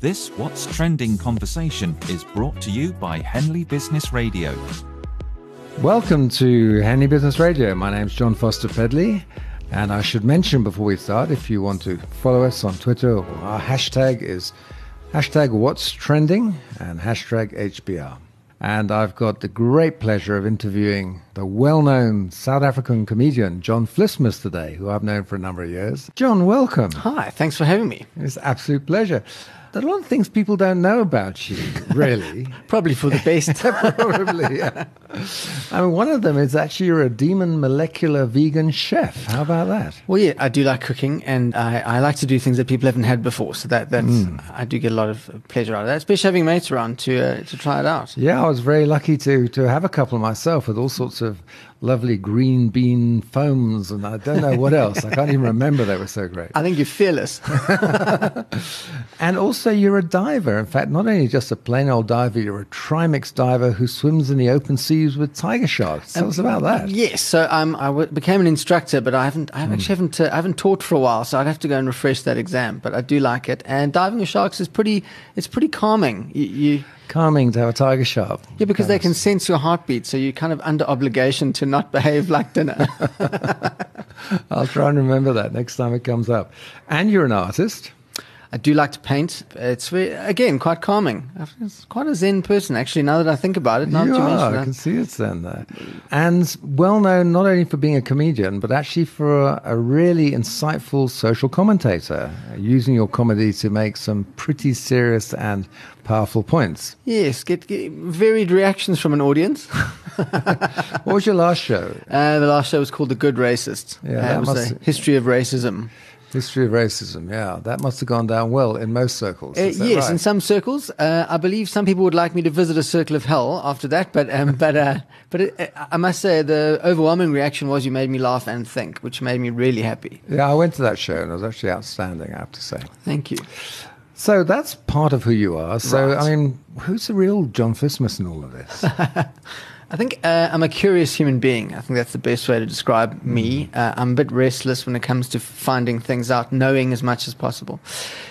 This What's Trending conversation is brought to you by Henley Business Radio. Welcome to Henley Business Radio. My name's Jon Foster-Pedley. And I should mention before we start, if you want to follow us on Twitter, our hashtag is hashtag what's trending and hashtag HBR. And I've got the great pleasure of interviewing the well known South African comedian John Vlismas today, who I've known for a number of years. John, welcome. Hi, thanks for having me. It's an absolute pleasure. There are a lot of things people don't know about you, really. Probably for the best. Probably, yeah. I mean, one of them is actually you're a demon molecular vegan chef. How about that? Well, yeah, I do like cooking, and I, I like to do things that people haven't had before. So that that's mm. I do get a lot of pleasure out of that, especially having mates around to uh, to try it out. Yeah, I was very lucky to to have a couple myself with all sorts of lovely green bean foams, and I don't know what else. I can't even remember. They were so great. I think you're fearless. and also, you're a diver. In fact, not only just a plain old diver, you're a trimix diver who swims in the open seas with tiger sharks. Tell um, us about that. Yes, so um, I w- became an instructor, but I haven't. I mm. actually haven't. Uh, I haven't taught for a while, so I'd have to go and refresh that exam. But I do like it, and diving with sharks is pretty. It's pretty calming. you, you calming to have a tiger shark. Yeah, because they can sense your heartbeat, so you're kind of under obligation to not behave like dinner. I'll try and remember that next time it comes up. And you're an artist. I do like to paint. It's again quite calming. It's quite a zen person, actually. Now that I think about it, now you that you are, I can see it's zen there, and well known not only for being a comedian, but actually for a, a really insightful social commentator, using your comedy to make some pretty serious and powerful points. Yes, get, get varied reactions from an audience. what was your last show? Uh, the last show was called The Good Racist. Yeah, uh, it was a history of racism. History of racism, yeah. That must have gone down well in most circles. Uh, yes, right? in some circles. Uh, I believe some people would like me to visit a circle of hell after that, but um, but uh, but it, uh, I must say the overwhelming reaction was you made me laugh and think, which made me really happy. Yeah, I went to that show and it was actually outstanding, I have to say. Thank you. So that's part of who you are. So, right. I mean, who's the real John Vlismas in all of this? I think uh, I'm a curious human being. I think that's the best way to describe me. Hmm. Uh, I'm a bit restless when it comes to finding things out, knowing as much as possible.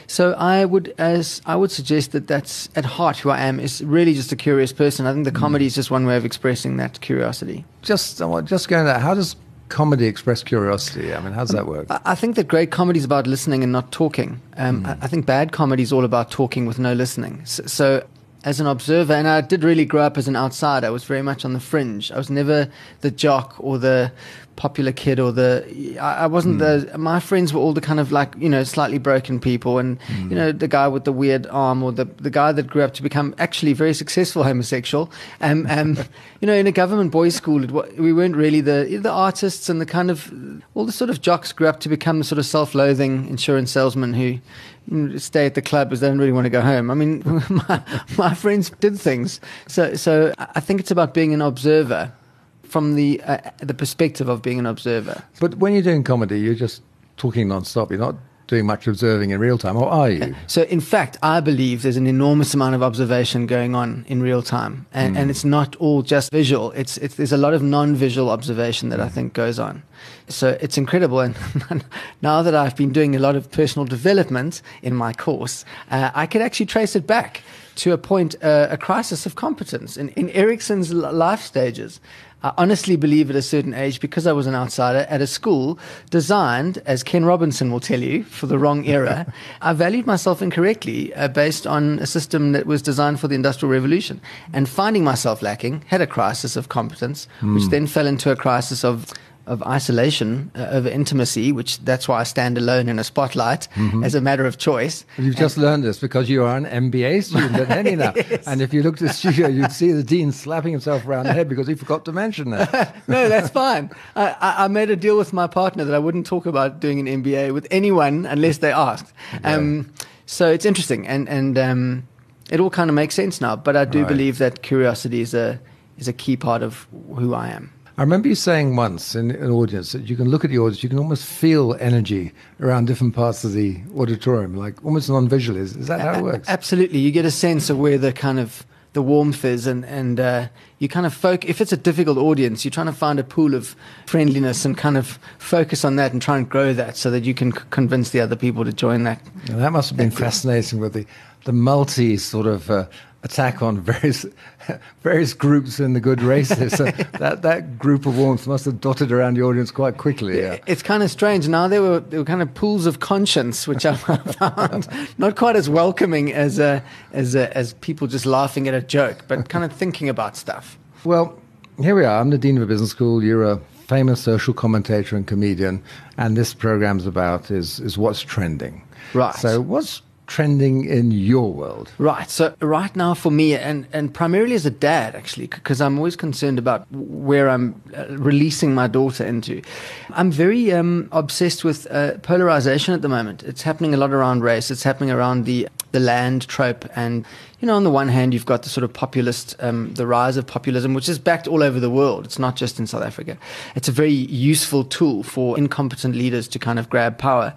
So I would, as I would suggest that that's at heart who I am is really just a curious person. I think the hmm. comedy is just one way of expressing that curiosity. Just, just going there. How does comedy express curiosity? I mean, how does that work? I think that great comedy is about listening and not talking. Um, mm. I think bad comedy is all about talking with no listening. So, so, as an observer, and I did really grow up as an outsider. I was very much on the fringe. I was never the jock or the popular kid or the I, wasn't mm. the my friends were all the kind of like you know slightly broken people and mm. you know the guy with the weird arm or the the guy that grew up to become actually very successful homosexual um, um you know in a government boys school it, we weren't really the the artists and the kind of all the sort of jocks grew up to become the sort of self-loathing insurance salesman who stay at the club because they don't really want to go home. I mean, my, my friends did things. So, so I think it's about being an observer from the uh, the perspective of being an observer. But when you're doing comedy, you're just talking non-stop. You're not doing much observing in real time, or are you? So, in fact, I believe there's an enormous amount of observation going on in real time, and, mm. and it's not all just visual. It's, it's there's a lot of non-visual observation that mm. I think goes on. So it's incredible, and now that I've been doing a lot of personal development in my course, uh, I could actually trace it back to a point, uh, a crisis of competence in, in Erikson's life stages. I honestly believe at a certain age, because I was an outsider at a school designed, as Ken Robinson will tell you, for the wrong era, I valued myself incorrectly uh, based on a system that was designed for the Industrial Revolution. And finding myself lacking, had a crisis of competence, mm. which hmm. then fell into a crisis of of isolation uh, over intimacy, which that's why I stand alone in a spotlight mm-hmm. as a matter of choice. You've and just learned this because you are an MBA student at Henley now. yes. And if you looked at the studio, you'd see the dean slapping himself around the head because he forgot to mention that. no, that's fine. I, I, made a deal with my partner that I wouldn't talk about doing an MBA with anyone unless they asked. Yeah. Um, so it's interesting, and and um, it all kind of makes sense now. But I do right. believe that curiosity is a is a key part of who I am. I remember you saying once in an audience that you can look at the audience, you can almost feel energy around different parts of the auditorium, like almost non-visual. Is, is that how it works? Absolutely. You get a sense of where the kind of the warmth is, and and uh, you kind of folk if it's a difficult audience you're trying to find a pool of friendliness and kind of focus on that and try and grow that so that you can c- convince the other people to join that that must have been fascinating with the the multi sort of uh, attack on various various groups in the Good Racist. So that that group of warmth must have dotted around the audience quite quickly. Yeah. It's kind of strange. Now there were there were kind of pools of conscience, which I found not quite as welcoming as uh, as uh, as people just laughing at a joke, but kind of thinking about stuff. Well, here we are. I'm the dean of a business school. You're a famous social commentator and comedian, and this program's about is is what's trending. Right. So what's trending in your world? Right. So right now for me, and, and primarily as a dad, actually, because I'm always concerned about where I'm uh, releasing my daughter into. I'm very um, obsessed with uh, polarization at the moment. It's happening a lot around race. It's happening around the the land trope and you know on the one hand you've got the sort of populist um, the rise of populism which is backed all over the world it's not just in south africa it's a very useful tool for incompetent leaders to kind of grab power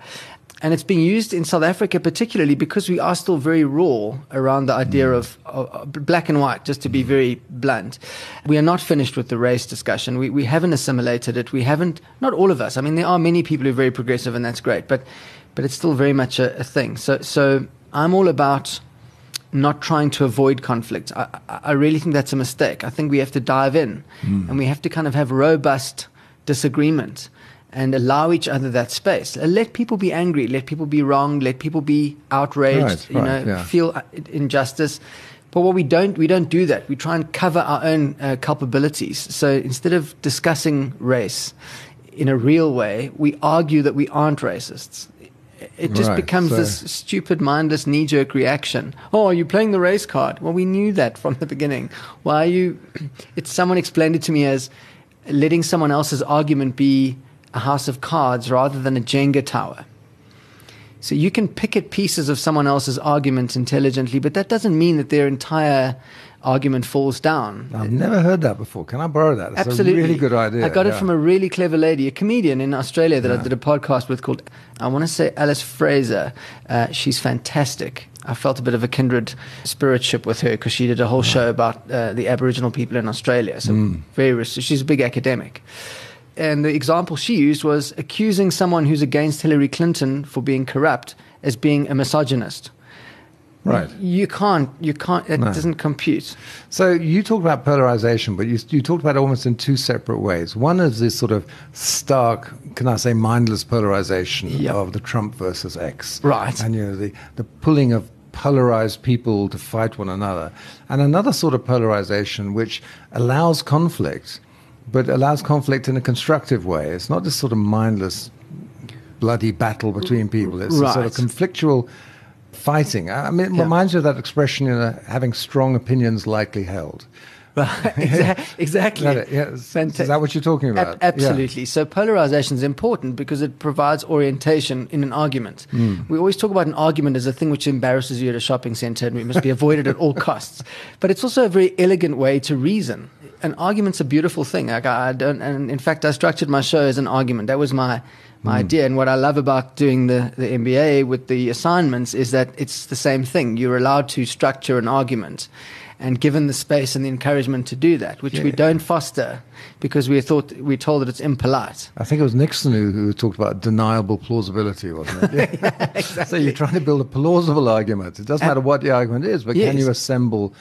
and it's being used in South Africa particularly because we are still very raw around the idea mm. of, of, black and white, just to be very blunt. We are not finished with the race discussion. We, we haven't assimilated it. We haven't, not all of us. I mean, there are many people who are very progressive, and that's great, but, but it's still very much a, a thing. So, so I'm all about not trying to avoid conflict. I, I really think that's a mistake. I think we have to dive in mm. and we have to kind of have robust disagreement and allow each other that space. Let people be angry, let people be wrong, let people be outraged, right, you right, know, yeah. feel uh, injustice. But what we don't, we don't do that. We try and cover our own uh, culpabilities. So instead of discussing race in a real way, we argue that we aren't racists. It just right, becomes so. this stupid, mindless, knee-jerk reaction. Oh, are you playing the race card? Well, we knew that from the beginning. Why are you? It's someone explained it to me as letting someone else's argument be a house of cards rather than a Jenga tower. So you can pick at pieces of someone else's argument intelligently, but that doesn't mean that their entire argument falls down. I've never heard that before. Can I borrow that? It's Absolutely. a really good idea. I got yeah. it from a really clever lady, a comedian in Australia that yeah. I did a podcast with called, I want to say Alice Fraser. Uh, she's fantastic. I felt a bit of a kindred spiritship with her because she did a whole show about uh, the Aboriginal people in Australia. So mm. very, she's a big academic and the example she used was accusing someone who's against Hillary Clinton for being corrupt as being a misogynist. Right. You can't. You can't. It no. doesn't compute. So you talk about polarization, but you you talked about it almost in two separate ways. One is this sort of stark, can I say, mindless polarization yep. of the Trump versus X. Right. And you know the the pulling of polarized people to fight one another, and another sort of polarization which allows conflict but allows conflict in a constructive way. It's not this sort of mindless, bloody battle between people. It's right. sort of conflictual fighting. I mean, it yeah. reminds me of that expression, you know, having strong opinions likely held. Right, exactly. Is that, is that what you're talking about? A- absolutely. Yeah. So polarization is important because it provides orientation in an argument. Mm. We always talk about an argument as a thing which embarrasses you at a shopping center and it must be avoided at all costs. But it's also a very elegant way to reason an argument's a beautiful thing. Like I don't, and in fact, I structured my show as an argument. That was my my mm. idea. And what I love about doing the the MBA with the assignments is that it's the same thing. You're allowed to structure an argument, and given the space and the encouragement to do that, which yeah. we don't foster because we thought we told that it's impolite. I think it was Nixon who, who talked about deniable plausibility, wasn't it? yeah, exactly. So you're trying to build a plausible argument. It doesn't matter what the argument is, but yes. can you assemble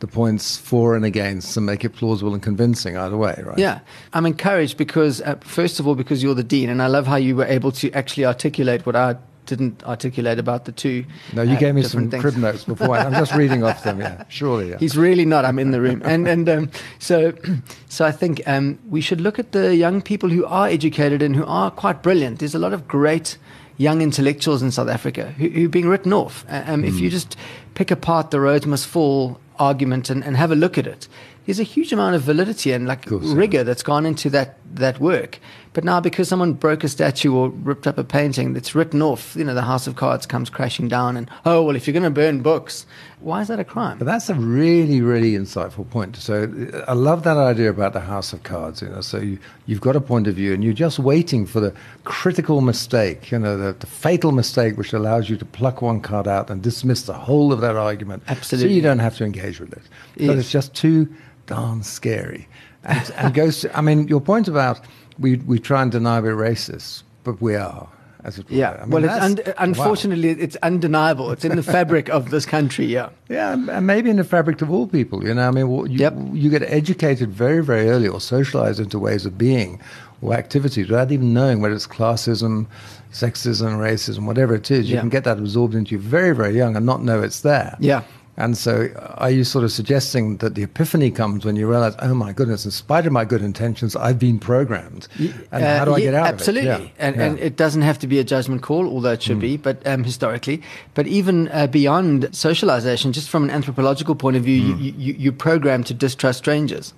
the points for and against and make it plausible and convincing either way, right? Yeah. I'm encouraged because, uh, first of all, because you're the dean, and I love how you were able to actually articulate what I didn't articulate about the two. No, you uh, gave me some things. crib notes before. I'm just reading off them. Yeah, surely. Yeah. He's really not. I'm in the room, and and um, so so I think um, we should look at the young people who are educated and who are quite brilliant. There's a lot of great young intellectuals in South Africa who, who are being written off. Um, mm. If you hmm. just pick apart the Rhodes Must Fall argument and, and have a look at it, there's a huge amount of validity and like course, rigor yeah. that's gone into that that work. But now, because someone broke a statue or ripped up a painting that's written off, you know, the House of Cards comes crashing down. And oh well, if you're going to burn books, why is that a crime? But that's a really, really insightful point. So I love that idea about the House of Cards. You know, so you, you've got a point of view, and you're just waiting for the critical mistake, you know, the, the fatal mistake which allows you to pluck one card out and dismiss the whole of that argument. Absolutely. So you don't have to engage with it. Yes. But it's just too darn scary. And, and goes to, I mean, your point about we, we try and deny we're racist, but we are. As it were. Yeah. I mean, well, it's un- unfortunately it's undeniable. It's in the fabric of this country. Yeah. Yeah, and maybe in the fabric of all people. You know, I mean, well, you, Yep. you get educated very, very early or socialized into ways of being or activities without even knowing whether it's classism, sexism, racism, whatever it is. You Yeah. can get that absorbed into you very, very young and not know it's there. Yeah. And so, are you sort of suggesting that the epiphany comes when you realize, oh my goodness, in spite of my good intentions, I've been programmed? And Uh, how do I yeah, get out absolutely. of it? Yeah, And, yeah. and it doesn't have to be a judgment call, although it should be, but um, historically. But even uh, beyond socialization, just from an anthropological point of view, you, you, you're programmed to distrust strangers.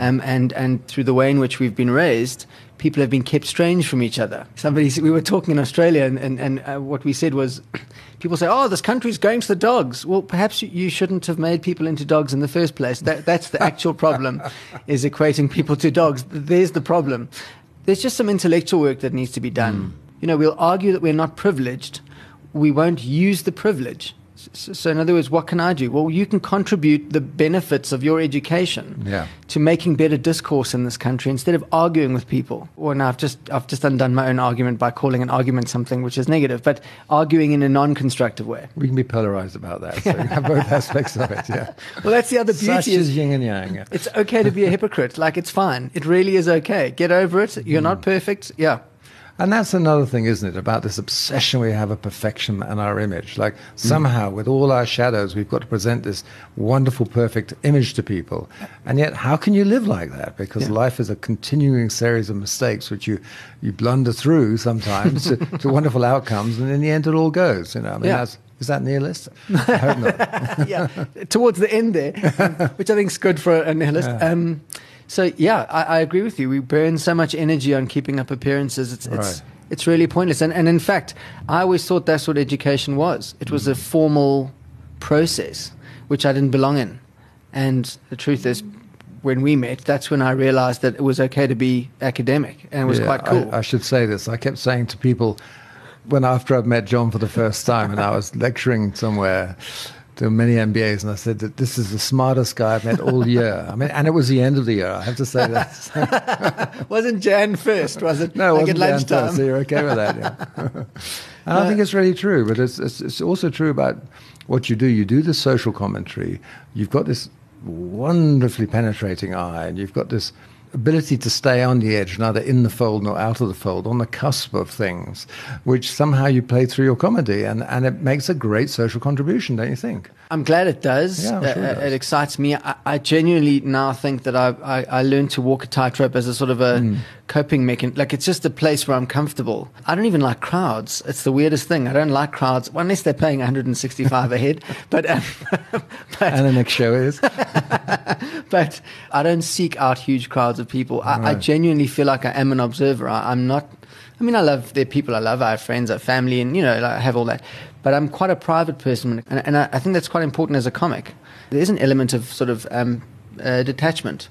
Um, and, and through the way in which we've been raised, people have been kept strange from each other. Somebody, we were talking in Australia, and, and, and uh, what we said was, people say, oh, this country's going to the dogs. Well, perhaps you, you shouldn't have made people into dogs in the first place. That, that's the actual problem, is equating people to dogs. There's the problem. There's just some intellectual work that needs to be done. You know, we'll argue that we're not privileged. We won't use the privilege. So, in other words, what can I do? Well, you can contribute the benefits of your education Yeah. to making better discourse in this country instead of arguing with people. Well, now I've just I've just undone my own argument by calling an argument something which is negative, but arguing in a non-constructive way. we can be polarized about that. So you have both aspects of it, yeah. Well, that's the other beauty. Such is is yin and yang. it's okay to be a hypocrite. Like it's fine. It really is okay. Get over it. You're hmm. not perfect. Yeah. And that's another thing, isn't it, about this obsession we have of perfection and our image. Like somehow, with all our shadows, we've got to present this wonderful, perfect image to people. And yet, how can you live like that? Because Yeah. life is a continuing series of mistakes which you, you blunder through sometimes to, to wonderful outcomes, and in the end, it all goes. You know, I mean, Yeah. that's, is that nihilist? I hope not. yeah, towards the end there, um, which I think is good for a nihilist. Um, so yeah, I, I agree with you. We burn so much energy on keeping up appearances. It's it's Right. it's really pointless. And and in fact, I always thought that's what education was. It was a formal process which I didn't belong in. And the truth is. When we met, that's when I realized that it was okay to be academic, and it was Yeah, quite cool. I, I should say this. I kept saying to people when after I'd met John for the first time and I was lecturing somewhere to many MBAs and I said that this is the smartest guy I've met all year. I mean, and it was the end of the year. I have to say that. Wasn't Jan first, was it? no, it wasn't the answer, lunchtime. so you're okay with that. Yeah. and I think it's really true, but it's, it's, it's also true about what you do. You do the social commentary. You've got this wonderfully penetrating eye, and you've got this ability to stay on the edge, neither in the fold nor out of the fold, on the cusp of things, which somehow you play through your comedy, and, and it makes a great social contribution, don't you think? I'm glad it does. Yeah, Uh, sure it uh, does. excites me. I, I genuinely now think that I, I, I learned to walk a tightrope as a sort of a Hmm. Coping mechanism. Like it's just a place where I'm comfortable. I don't even like crowds. It's the weirdest thing. I don't like crowds well, unless they're paying 165 a head. But um, but And the next show is but I don't seek out huge crowds of people. I, I genuinely feel like I am an observer. I, I'm not. I mean, I love the people I love. I have friends, I have family, and you know, I have all that. But I'm quite a private person, and, and I, I think that's quite important as a comic. There is an element of sort of um, uh, detachment,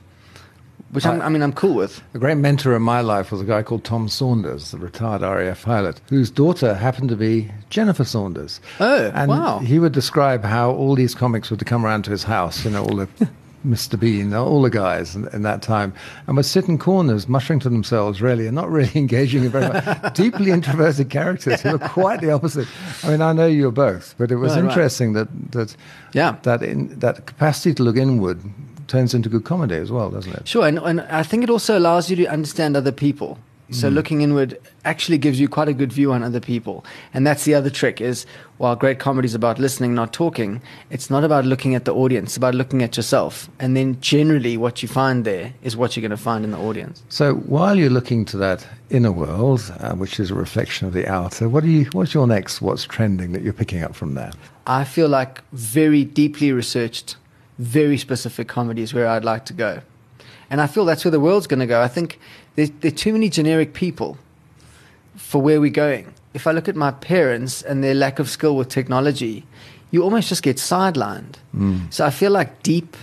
which I'm, I- I mean, I'm cool with. A great mentor in my life was a guy called Tom Saunders, the retired RAF pilot, whose daughter happened to be Jennifer Saunders. Oh, and wow. He would describe how all these comics would come around to his house, you know, all the Mr. Bean, all the guys in, in that time, and would sit in corners, muttering to themselves, really, and not really engaging in very much. Deeply introverted characters who were quite the opposite. I mean, I know you're both, but it was Right, right. interesting that that Yeah. that in, that capacity to look inward turns into good comedy as well, doesn't it? Sure, and, and I think it also allows you to understand other people. So looking inward actually gives you quite a good view on other people. And that's the other trick is while great comedy is about listening, not talking, it's not about looking at the audience, it's about looking at yourself. And then generally what you find there is what you're going to find in the audience. So while you're looking to that inner world, uh, which is a reflection of the outer, what do you? What's your next? What's trending that you're picking up from there? I feel like very deeply researched, very specific comedies where I'd like to go. And I feel that's where the world's going to go. I think there's, there are too many generic people for where we're going. If I look at my parents and their lack of skill with technology, you almost just get sidelined. Mm. So I feel like deep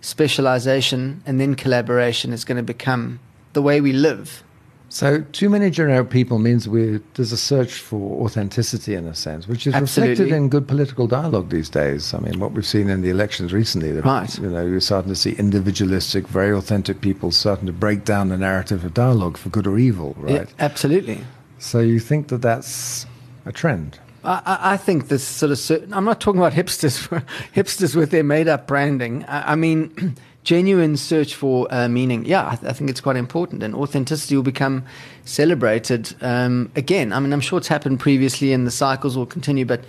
specialization and then collaboration is going to become the way we live. So, too many generic people means we there's a search for authenticity in a sense, which is Absolutely. reflected in good political dialogue these days. I mean, what we've seen in the elections recently, that, Right. You know, you're starting to see individualistic, very authentic people starting to break down the narrative of dialogue for good or evil, right? Yeah, absolutely. So, you think that that's a trend? I, I- think this sort of. cer- I'm not talking about hipsters, hipsters with their made-up branding. I, I mean, genuine search for uh, meaning. Yeah, I, th- I think it's quite important, and authenticity will become celebrated um, again. I mean, I'm sure it's happened previously, and the cycles will continue. But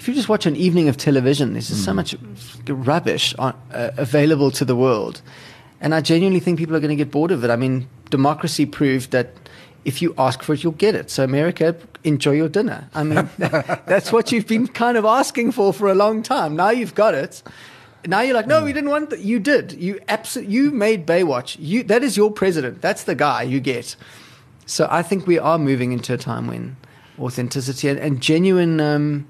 if you just watch an evening of television, there's just so much rubbish on, uh, available to the world, and I genuinely think people are going to get bored of it. I mean, democracy proved that if you ask for it, you'll get it. So, America, enjoy your dinner. I mean, that's what you've been kind of asking for for a long time. Now you've got it. Now you're like, no, we didn't want that. You did. You absolutely. You made Baywatch. You that is your president. That's the guy you get. So I think we are moving into a time when authenticity and, and genuine um,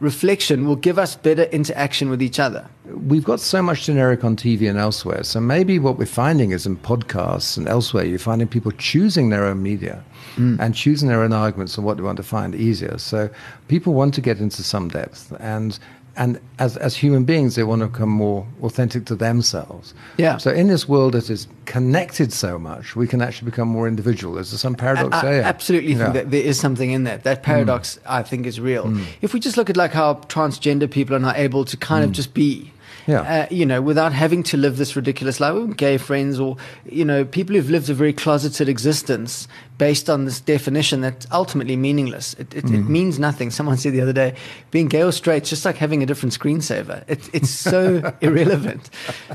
reflection will give us better interaction with each other. We've got so much generic on TV and elsewhere. So maybe what we're finding is in podcasts and elsewhere, you're finding people choosing their own media and choosing their own arguments and what they want to find easier. So people want to get into some depth. And and as, as human beings, they want to become more authentic to themselves. Yeah. So in this world that is connected so much, we can actually become more individual. Is there some paradox I, I there? absolutely Yeah. think that there is something in that. That paradox, mm. I think, is real. Mm. If we just look at like how transgender people are now able to kind of mm. just be. Yeah. Uh, you know, without having to live this ridiculous life, gay friends or, you know, people who've lived a very closeted existence based on this definition that's ultimately meaningless. It, it, it means nothing. Someone said the other day, being gay or straight is just like having a different screensaver. It, it's so irrelevant.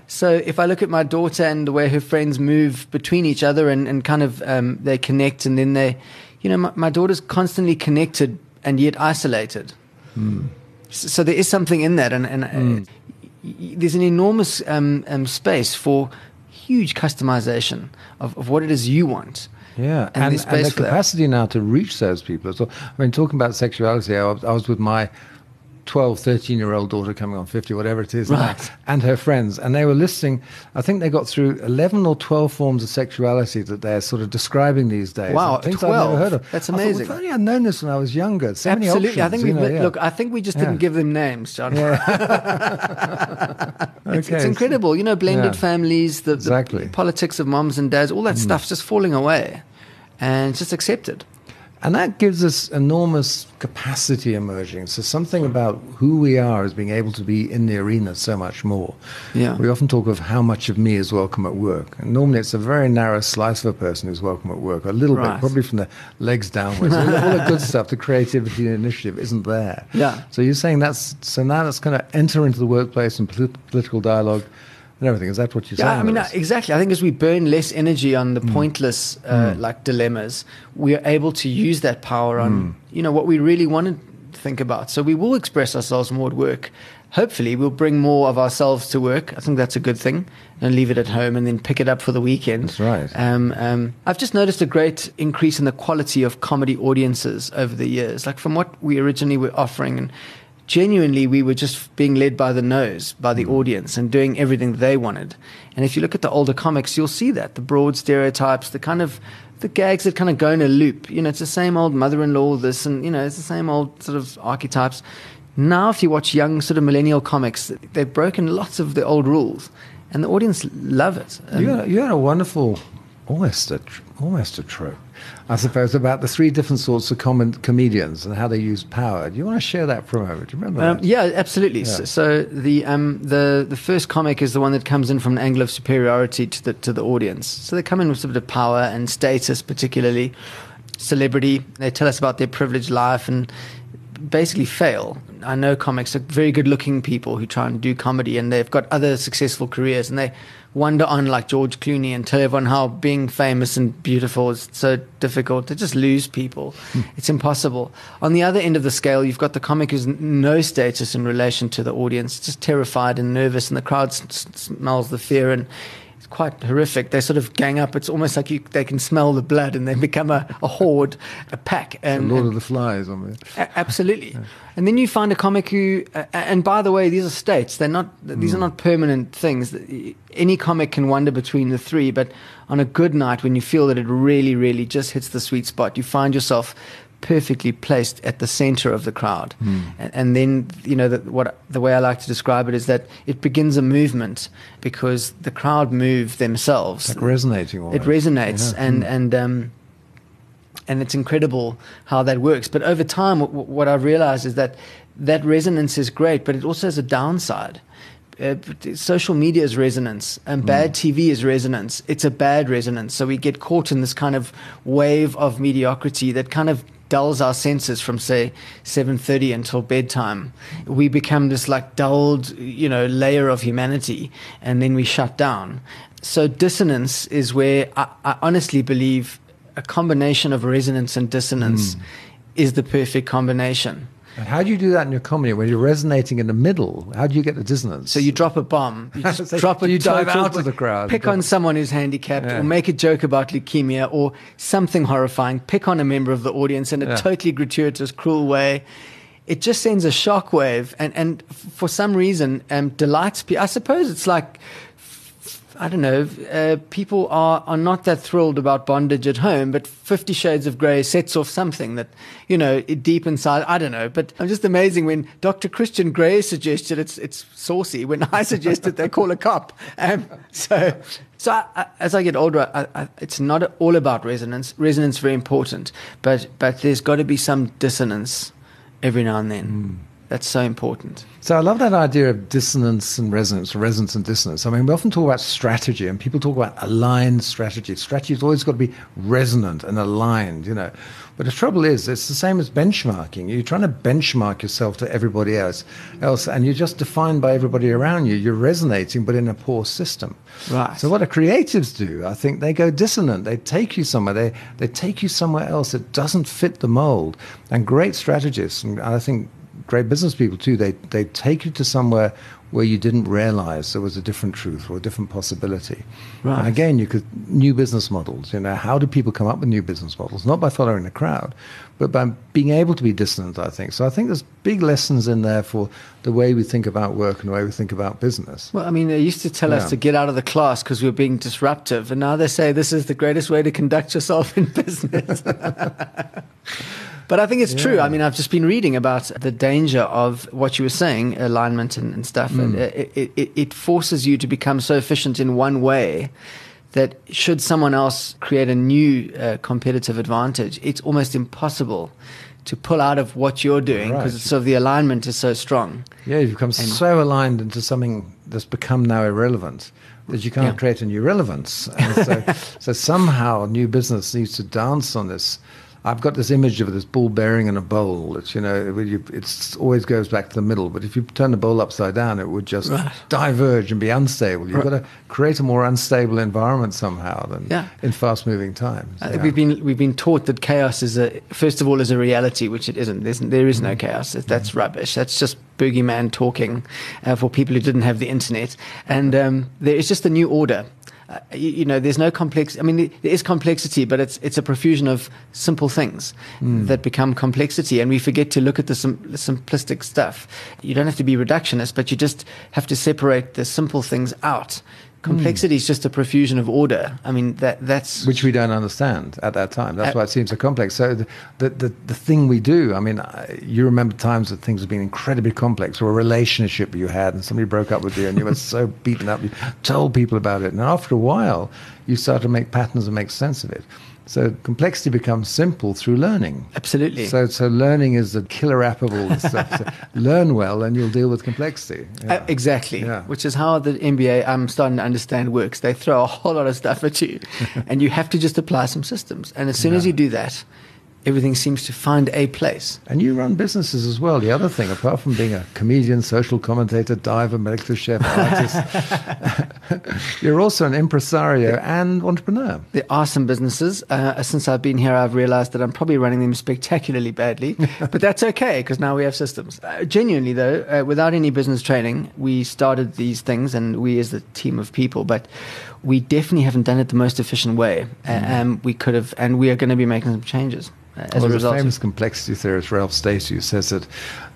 So if I look at my daughter and the way her friends move between each other and, and kind of um, they connect and then they, you know, my, my daughter's constantly connected and yet isolated. So, so there is something in that, and, and y- there's an enormous um, um, space for huge customization of, of what it is you want. Yeah, And and, and the capacity now to reach those people. So, I mean, talking about sexuality, I was, I was with my 12, 13 year old daughter coming on 50, whatever it is, now, Right. and her friends. And they were listing, I think they got through 11 or 12 forms of sexuality that they're sort of describing these days. Wow, And things I've 12? never heard of. That's amazing. I thought, well, if only I'd known this when I was younger. So Absolutely, I think we you know, yeah. look. I think we just Yeah. didn't give them names, John. It's, Okay, it's incredible, you know, blended Yeah. families, the, Exactly. Mm. politics of moms and dads, all that stuff's just falling away, and it's just accepted. And that gives us enormous capacity emerging. So something about who we are is being able to be in the arena so much more. Yeah. We often talk of how much of me is welcome at work. And normally it's a very narrow slice of a person who's welcome at work. A little Right. bit, probably from the legs downwards. all, the- all the good stuff, the creativity and initiative isn't there. Yeah. So you're saying that's, so now that's going to enter into the workplace and polit- political dialogue and everything. Is that what you're Yeah, saying? I mean, uh, exactly. I think as we burn less energy on the pointless, uh, like dilemmas, we are able to use that power on, you know, what we really want to think about. So we will express ourselves more at work. Hopefully, we'll bring more of ourselves to work. I think that's a good thing, and leave it at home, and then pick it up for the weekend. That's right. Um, um, I've just noticed a great increase in the quality of comedy audiences over the years. Like from what we originally were offering, and genuinely we were just being led by the nose, by the mm. audience, and doing everything they wanted. And if you look at the older comics, you'll see that the broad stereotypes, the kind of the gags that kind of go in a loop. You know, it's the same old mother-in-law, this, and you know, it's the same old sort of archetypes. Now, if you watch young sort of millennial comics, they've broken lots of the old rules, and the audience love it. You had, you had a wonderful, almost a, almost a trope, I suppose, about the three different sorts of com- comedians and how they use power. Do you want to share that for a moment? Do you remember Um, that? yeah, absolutely. Yeah. So, so the um, the the first comic is the one that comes in from an angle of superiority to the to the audience. So they come in with a bit of power and status, particularly celebrity. They tell us about their privileged life and basically fail. I know comics are very good looking people who try and do comedy and they've got other successful careers and they wander on like George Clooney and tell everyone how being famous and beautiful is so difficult. They just lose people. Hmm. It's impossible. On the other end of the scale, you've got the comic who's no status in relation to the audience, just terrified and nervous, and the crowd smells the fear and quite horrific. They sort of gang up. It's almost like you, they can smell the blood and they become a, a horde, a pack. And, Lord and of the Flies on me. a- absolutely. And then you find a comic who, uh, and by the way, these are states. They're not. These are not permanent things. Any comic can wander between the three, but on a good night, when you feel that it really, really just hits the sweet spot, you find yourself perfectly placed at the center of the crowd. And, and then, you know, the, what the way I like to describe it is that it begins a movement because the crowd move themselves. Like resonating It resonates, Yeah. and and um, and it's incredible how that works. But over time, w- what I've realized is that that resonance is great, but it also has a downside. Uh, social media is resonance, and bad TV is resonance. It's a bad resonance, so we get caught in this kind of wave of mediocrity that kind of dulls our senses from say 7:30 until bedtime. We become this like dulled, you know, layer of humanity, and then we shut down. So dissonance is where I, I honestly believe a combination of resonance and dissonance hmm. is the perfect combination. And how do you do that in your comedy when you're resonating in the middle? How do you get the dissonance? So you drop a bomb, you just So drop a you dive out of the crowd. pick on someone who's handicapped, Yeah. or make a joke about leukemia, or something horrifying. Pick on a member of the audience in a Yeah. totally gratuitous, cruel way. It just sends a shockwave, and and for some reason, um, delights people. I suppose it's like I don't know, uh, people are, are not that thrilled about bondage at home, but Fifty Shades of Grey sets off something that, you know, deep inside, I don't know. But I'm just amazing when Dr. Christian Grey suggested it's, it's saucy. When I suggested they call a cop. Um, so, so I, I, as I get older, I, it's not all about resonance. Resonance is very important, but, but there's got to be some dissonance every now and then. That's so important. So I love that idea of dissonance and resonance, resonance and dissonance. I mean, we often talk about strategy, and people talk about aligned strategy. Strategy's always got to be resonant and aligned, you know. But the trouble is, it's the same as benchmarking. You're trying to benchmark yourself to everybody else, else, and you're just defined by everybody around you. You're resonating, but in a poor system. Right. So what the creatives do, I think, they go dissonant. They take you somewhere. They they take you somewhere else that doesn't fit the mold. And great strategists, and I think great business people too, they, they take you to somewhere where you didn't realize there was a different truth or a different possibility. Right. And again, you could, new business models, you know, how do people come up with new business models? Not by following the crowd, but by being able to be dissonant, I think. So I think there's big lessons in there for the way we think about work and the way we think about business. Well, I mean, they used to tell Yeah. us to get out of the class because we were being disruptive, and now they say this is the greatest way to conduct yourself in business. but I think it's true. I mean, I've just been reading about the danger of what you were saying, alignment and, and stuff. And Mm. it, it, it, it forces you to become so efficient in one way that should someone else create a new uh, competitive advantage, it's almost impossible to pull out of what you're doing because Right. sort of the alignment is so strong. Yeah, you've become so aligned into something that's become now irrelevant that you can't Yeah. create a new relevance. And so, so somehow new business needs to dance on this. I've got this image of this ball bearing in a bowl. It's you know, it, it's always goes back to the middle. But if you turn the bowl upside down, it would just Right. diverge and be unstable. You've Right. got to create a more unstable environment somehow than Yeah. in fast-moving times. I Yeah. we've been we've been taught that chaos is a first of all is a reality, which it isn't. There's, there is no Mm-hmm. chaos. That's rubbish. That's just boogeyman talking uh, for people who didn't have the internet. And um, there is just a new order. Uh, you, you know, there's no complex. I mean, there is complexity, but it's it's a profusion of simple things Mm. that become complexity, and we forget to look at the, sim- the simplistic stuff. You don't have to be reductionist, but you just have to separate the simple things out. Complexity is just a profusion of order. I mean, that that's which we don't understand at that time. That's Uh, why it seems so complex. So the, the, the, the thing we do, I mean, you remember times that things have been incredibly complex, or a relationship you had and somebody broke up with you and you were so beaten up, you told people about it. And after a while, you start to make patterns and make sense of it. So complexity becomes simple through learning. Absolutely. So, so learning is the killer app of all this stuff. So learn well and you'll deal with complexity. Uh, exactly. Yeah. Which is how the MBA, I'm starting to understand, works. They throw a whole lot of stuff at you, and you have to just apply some systems. And as soon as you do that, everything seems to find a place. And you run businesses as well. The other thing, apart from being a comedian, social commentator, diver, medical chef, artist, You're also an impresario and entrepreneur. There are some businesses. Uh, since I've been here, I've realized that I'm probably running them spectacularly badly, but that's okay because now we have systems. Uh, genuinely, though, uh, without any business training, we started these things and we as a team of people, but we definitely haven't done it the most efficient way. Mm. Um, we could have, and we are going to be making some changes. As well, a result. Famous complexity theorist Ralph Stacey who says that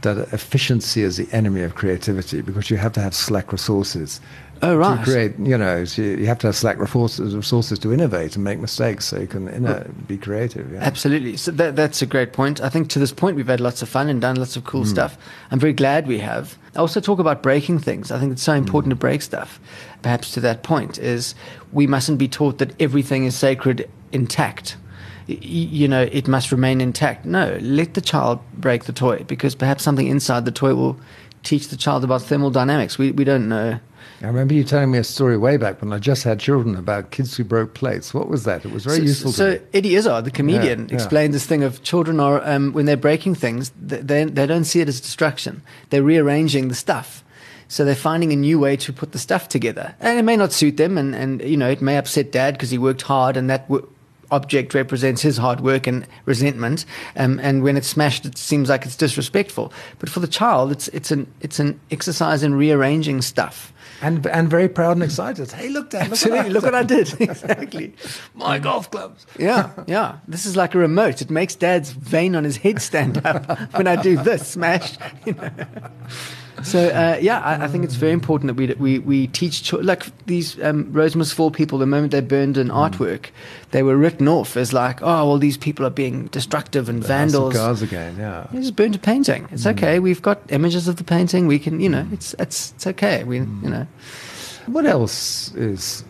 that efficiency is the enemy of creativity because you have to have slack resources. Oh, right. To create, you know, so you have to have slack resources, resources to innovate and make mistakes so you can inno- be creative. Yeah. Absolutely. So that, that's a great point. I think to this point, we've had lots of fun and done lots of cool mm. stuff. I'm very glad we have. I also talk about breaking things. I think it's so important mm. to break stuff. Perhaps to that point is we mustn't be taught that everything is sacred intact you know, it must remain intact. No, let the child break the toy because perhaps something inside the toy will teach the child about thermodynamics. We, we don't know. I remember you telling me a story way back when I just had children about kids who broke plates. What was that? It was very so, useful. So Eddie Izzard, the comedian, yeah, explained this thing of children are um, when they're breaking things, they they don't see it as destruction. They're rearranging the stuff. So they're finding a new way to put the stuff together, and it may not suit them, and, and you know it may upset dad because he worked hard, and that w- object represents his hard work and resentment, um, and when it's smashed, it seems like it's disrespectful. But for the child, it's it's an it's an exercise in rearranging stuff. And, and very proud and excited. Hey, look, Dad! Absolutely, look what I did. exactly, my golf clubs. Yeah, yeah. This is like a remote. It makes Dad's vein on his head stand up when I do this smash. You know so uh, yeah, I, I, think it's very important that we we we teach cho- like these um, must fall people. The moment they burned an mm. artwork, they were written off as like, oh well, these people are being destructive and the vandals. House again, yeah. They just burned a painting. It's mm. okay. We've got images of the painting. We can, you know, mm. it's it's it's okay. We, mm. you know. What else is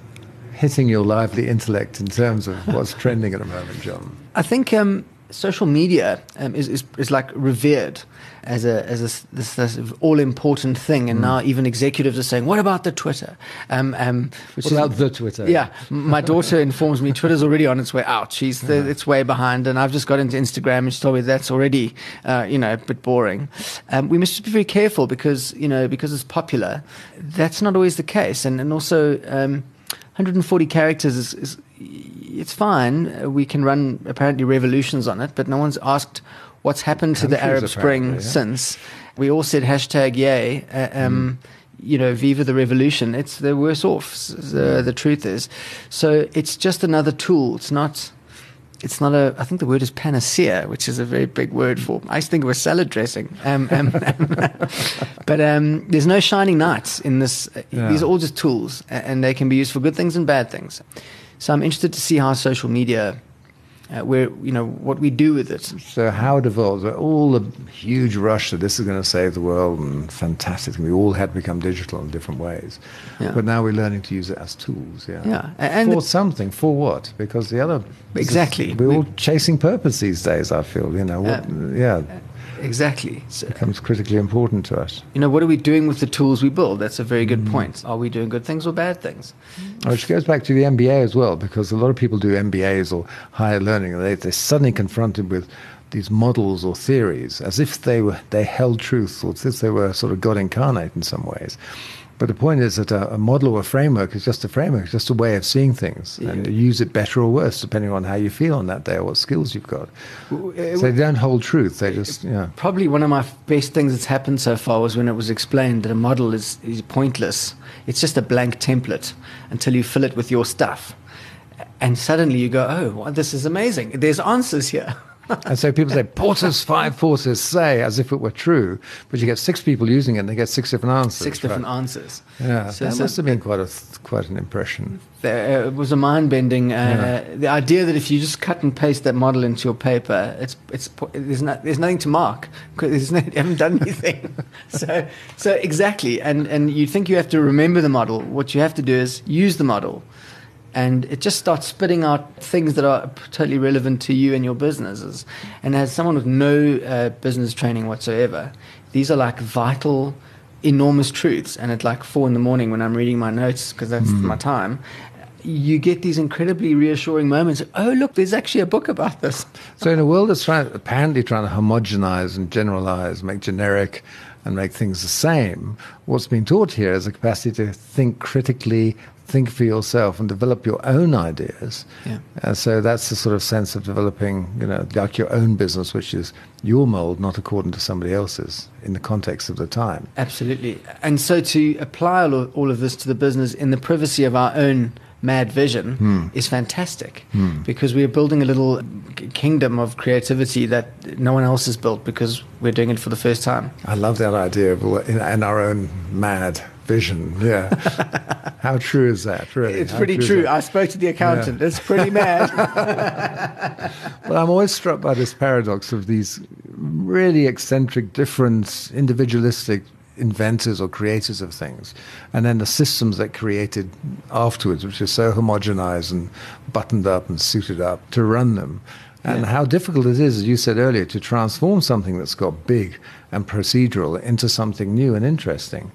hitting your lively intellect in terms of what's trending at the moment, John? I think um, social media um, is, is, is like revered as a as a, this, this all important thing, and mm. now even executives are saying, "What about the Twitter?" Um, um, what is, about the Twitter? Yeah, my daughter informs me Twitter's already on its way out. She's the, yeah. it's way behind, and I've just got into Instagram, and she told me that's already uh, you know a bit boring. Um, we must be very careful because you know because it's popular. That's not always the case, and and also. 140 um, characters is, is it's fine. We can run apparently revolutions on it, but no one's asked what's happened to the Arab Spring yeah. since. We all said hashtag yay. Uh, um, mm. You know, viva the revolution. It's they're worse off. The, the truth is, so it's just another tool. It's not. It's not a. I think the word is panacea, which is a very big word for. I think it was salad dressing. Um, um, but um, there's no shining knights in this. Yeah. These are all just tools, and they can be used for good things and bad things. So I'm interested to see how social media uh, where you know what we do with it. So how it evolves, all the huge rush that this is going to save the world and fantastic, we all had to become digital in different ways. Yeah. But now we're learning to use it as tools. Yeah, yeah, and for something, for what? Because the other exactly, is, we're we, all chasing purpose these days. I feel you know, what, uh, yeah. Exactly. So, becomes critically important to us. You know, what are we doing with the tools we build? That's a very good mm. point. Are we doing good things or bad things? Which goes back to the MBA as well, because a lot of people do MBAs or higher learning, and they, they're suddenly confronted with these models or theories as if they were they held truth or as if they were sort of God incarnate in some ways. But the point is that a, a, model or a framework is just a framework, it's just a way of seeing things, yeah. and you use it better or worse depending on how you feel on that day or what skills you've got. so they don't hold truth. They just yeah. Probably one of my best things that's happened so far was when it was explained that a model is, is pointless. It's just a blank template until you fill it with your stuff, and suddenly you go, "Oh, well, this is amazing! There's answers here." and so people say Porter's five forces say as if it were true, but you get six people using it and they get six different answers. Six different right? answers. Yeah, so, that so must have been quite a quite an impression. There, uh, it was a mind bending. Uh, yeah. The idea that if you just cut and paste that model into your paper, it's it's there's not there's nothing to mark because no, you haven't done anything. so so exactly, and and you think you have to remember the model. What you have to do is use the model and it just starts spitting out things that are totally relevant to you and your businesses. And as someone with no uh, business training whatsoever, these are like vital, enormous truths. And at like four in the morning when I'm reading my notes, because that's mm. my time, you get these incredibly reassuring moments. Oh, look, there's actually a book about this. So, in a world that's trying, apparently trying to homogenize and generalize, make generic and make things the same. What's being taught here is a capacity to think critically, think for yourself and develop your own ideas. Yeah. And so that's the sort of sense of developing, you know, like your own business, which is your mold, not according to somebody else's in the context of the time. Absolutely. And so to apply all of, all of this to the business in the privacy of our own mad vision Hmm. is fantastic because we are building a little kingdom of creativity that no one else has built because we're doing it for the first time. I love that idea of in, in our own mad vision. Yeah. How true is that, really? It's How pretty is true. I spoke to the accountant. It's pretty mad. Well, I'm always struck by this paradox of these really eccentric, different, individualistic inventors or creators of things, and then the systems that created afterwards, which are so homogenized and buttoned up and suited up to run them. And Yeah. how difficult it is, as you said earlier, to transform something that's got big and procedural into something new and interesting.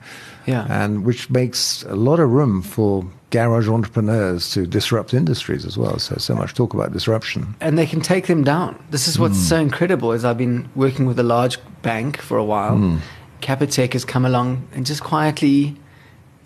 Yeah. And which makes a lot of room for garage entrepreneurs to disrupt industries as well. So, so much talk about disruption. and they can take them down. This is what's Hmm. so incredible is I've been working with a large bank for a while. Hmm. Capitec has come along and just quietly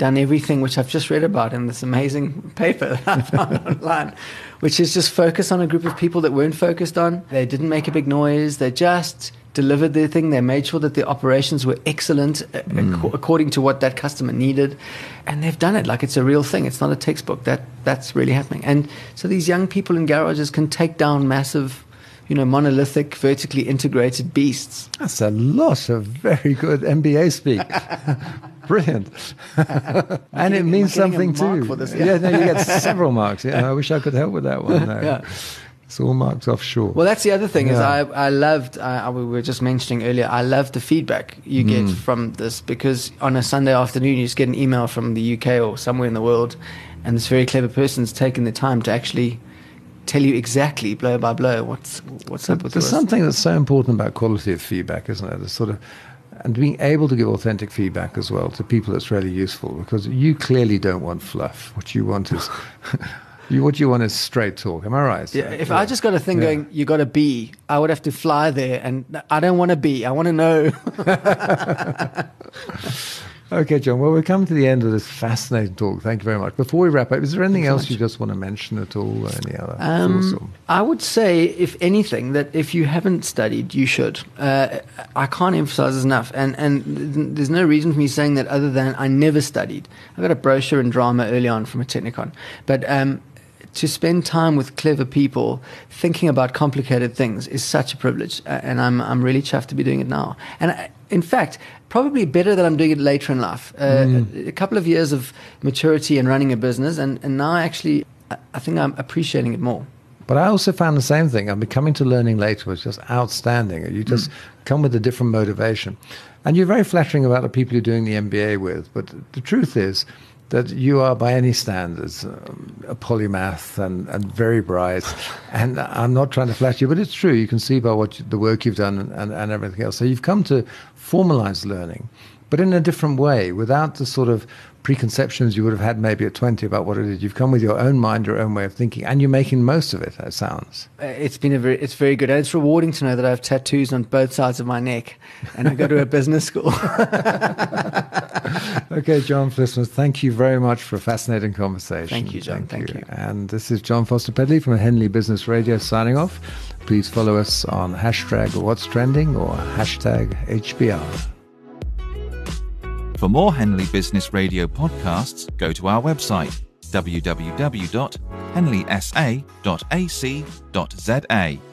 done everything which I've just read about in this amazing paper that I found online, which is just focus on a group of people that weren't focused on. They didn't make a big noise. They just delivered their thing. They made sure that the operations were excellent uh, hmm. ac- according to what that customer needed. And they've done it like it's a real thing. It's not a textbook. That that's really happening. And so these young people in garages can take down massive, you know, monolithic, vertically integrated beasts. That's a lot of very good MBA speak. Brilliant. and it means am I getting something too. this? yeah. Yeah. no, you get several marks. Yeah, I wish I could help with that one. No. Yeah. It's all marks offshore. Well, that's the other thing is I I loved I, I, we were just mentioning earlier I love the feedback you get Mm. from this because on a Sunday afternoon you just get an email from the UK or somewhere in the world, and this very clever person's taken the time to actually tell you exactly blow by blow what's what's up with There's something that's so important about quality of feedback, isn't it? The sort of and being able to give authentic feedback as well to people that's really useful because you clearly don't want fluff. What you want is you, what you want is straight talk. Am I right? Yeah, if I just got a thing Yeah. going, you got a B, I would have to fly there, and I don't want a B. I want to know. Okay, John. Well, we're coming to the end of this fascinating talk. Thank you very much. Before we wrap up, is there anything else you just want to mention at all? Or any other Um, I would say, if anything, that if you haven't studied, you should. Uh, I can't emphasize this enough, and and there's no reason for me saying that other than I never studied. I got a brochure in drama early on from a Technikon, but. Um, to spend time with clever people thinking about complicated things is such a privilege, and I'm I'm really chuffed to be doing it now. And I, in fact, probably better that I'm doing it later in life. Uh, a, a couple of years of maturity and running a business, and, and now actually, I, I think I'm appreciating it more. But I also found the same thing. I mean, coming to learning later was just outstanding. You just come with a different motivation. And you're very flattering about the people you're doing the MBA with. But the truth is that you are, by any standards, um, a polymath and, and very bright. and I'm not trying to flatter you, but it's true. You can see by what you, the work you've done and, and, and everything else. So you've come to formalize learning, but in a different way, without the sort of preconceptions you would have had maybe at 20 about what it is. You've come with your own mind, your own way of thinking, and you're making most of it, it sounds. Uh, It's been a very, it's very good, and it's rewarding to know that I have tattoos on both sides of my neck, and I go to a business school. Okay, John Flissman, thank you very much for a fascinating conversation. Thank you, John. Thank you. And this is Jon Foster-Pedley from Henley Business Radio signing off. Please follow us on hashtag What's Trending or hashtag HBR. For more Henley Business Radio podcasts, go to our website www.henleysa.ac.za.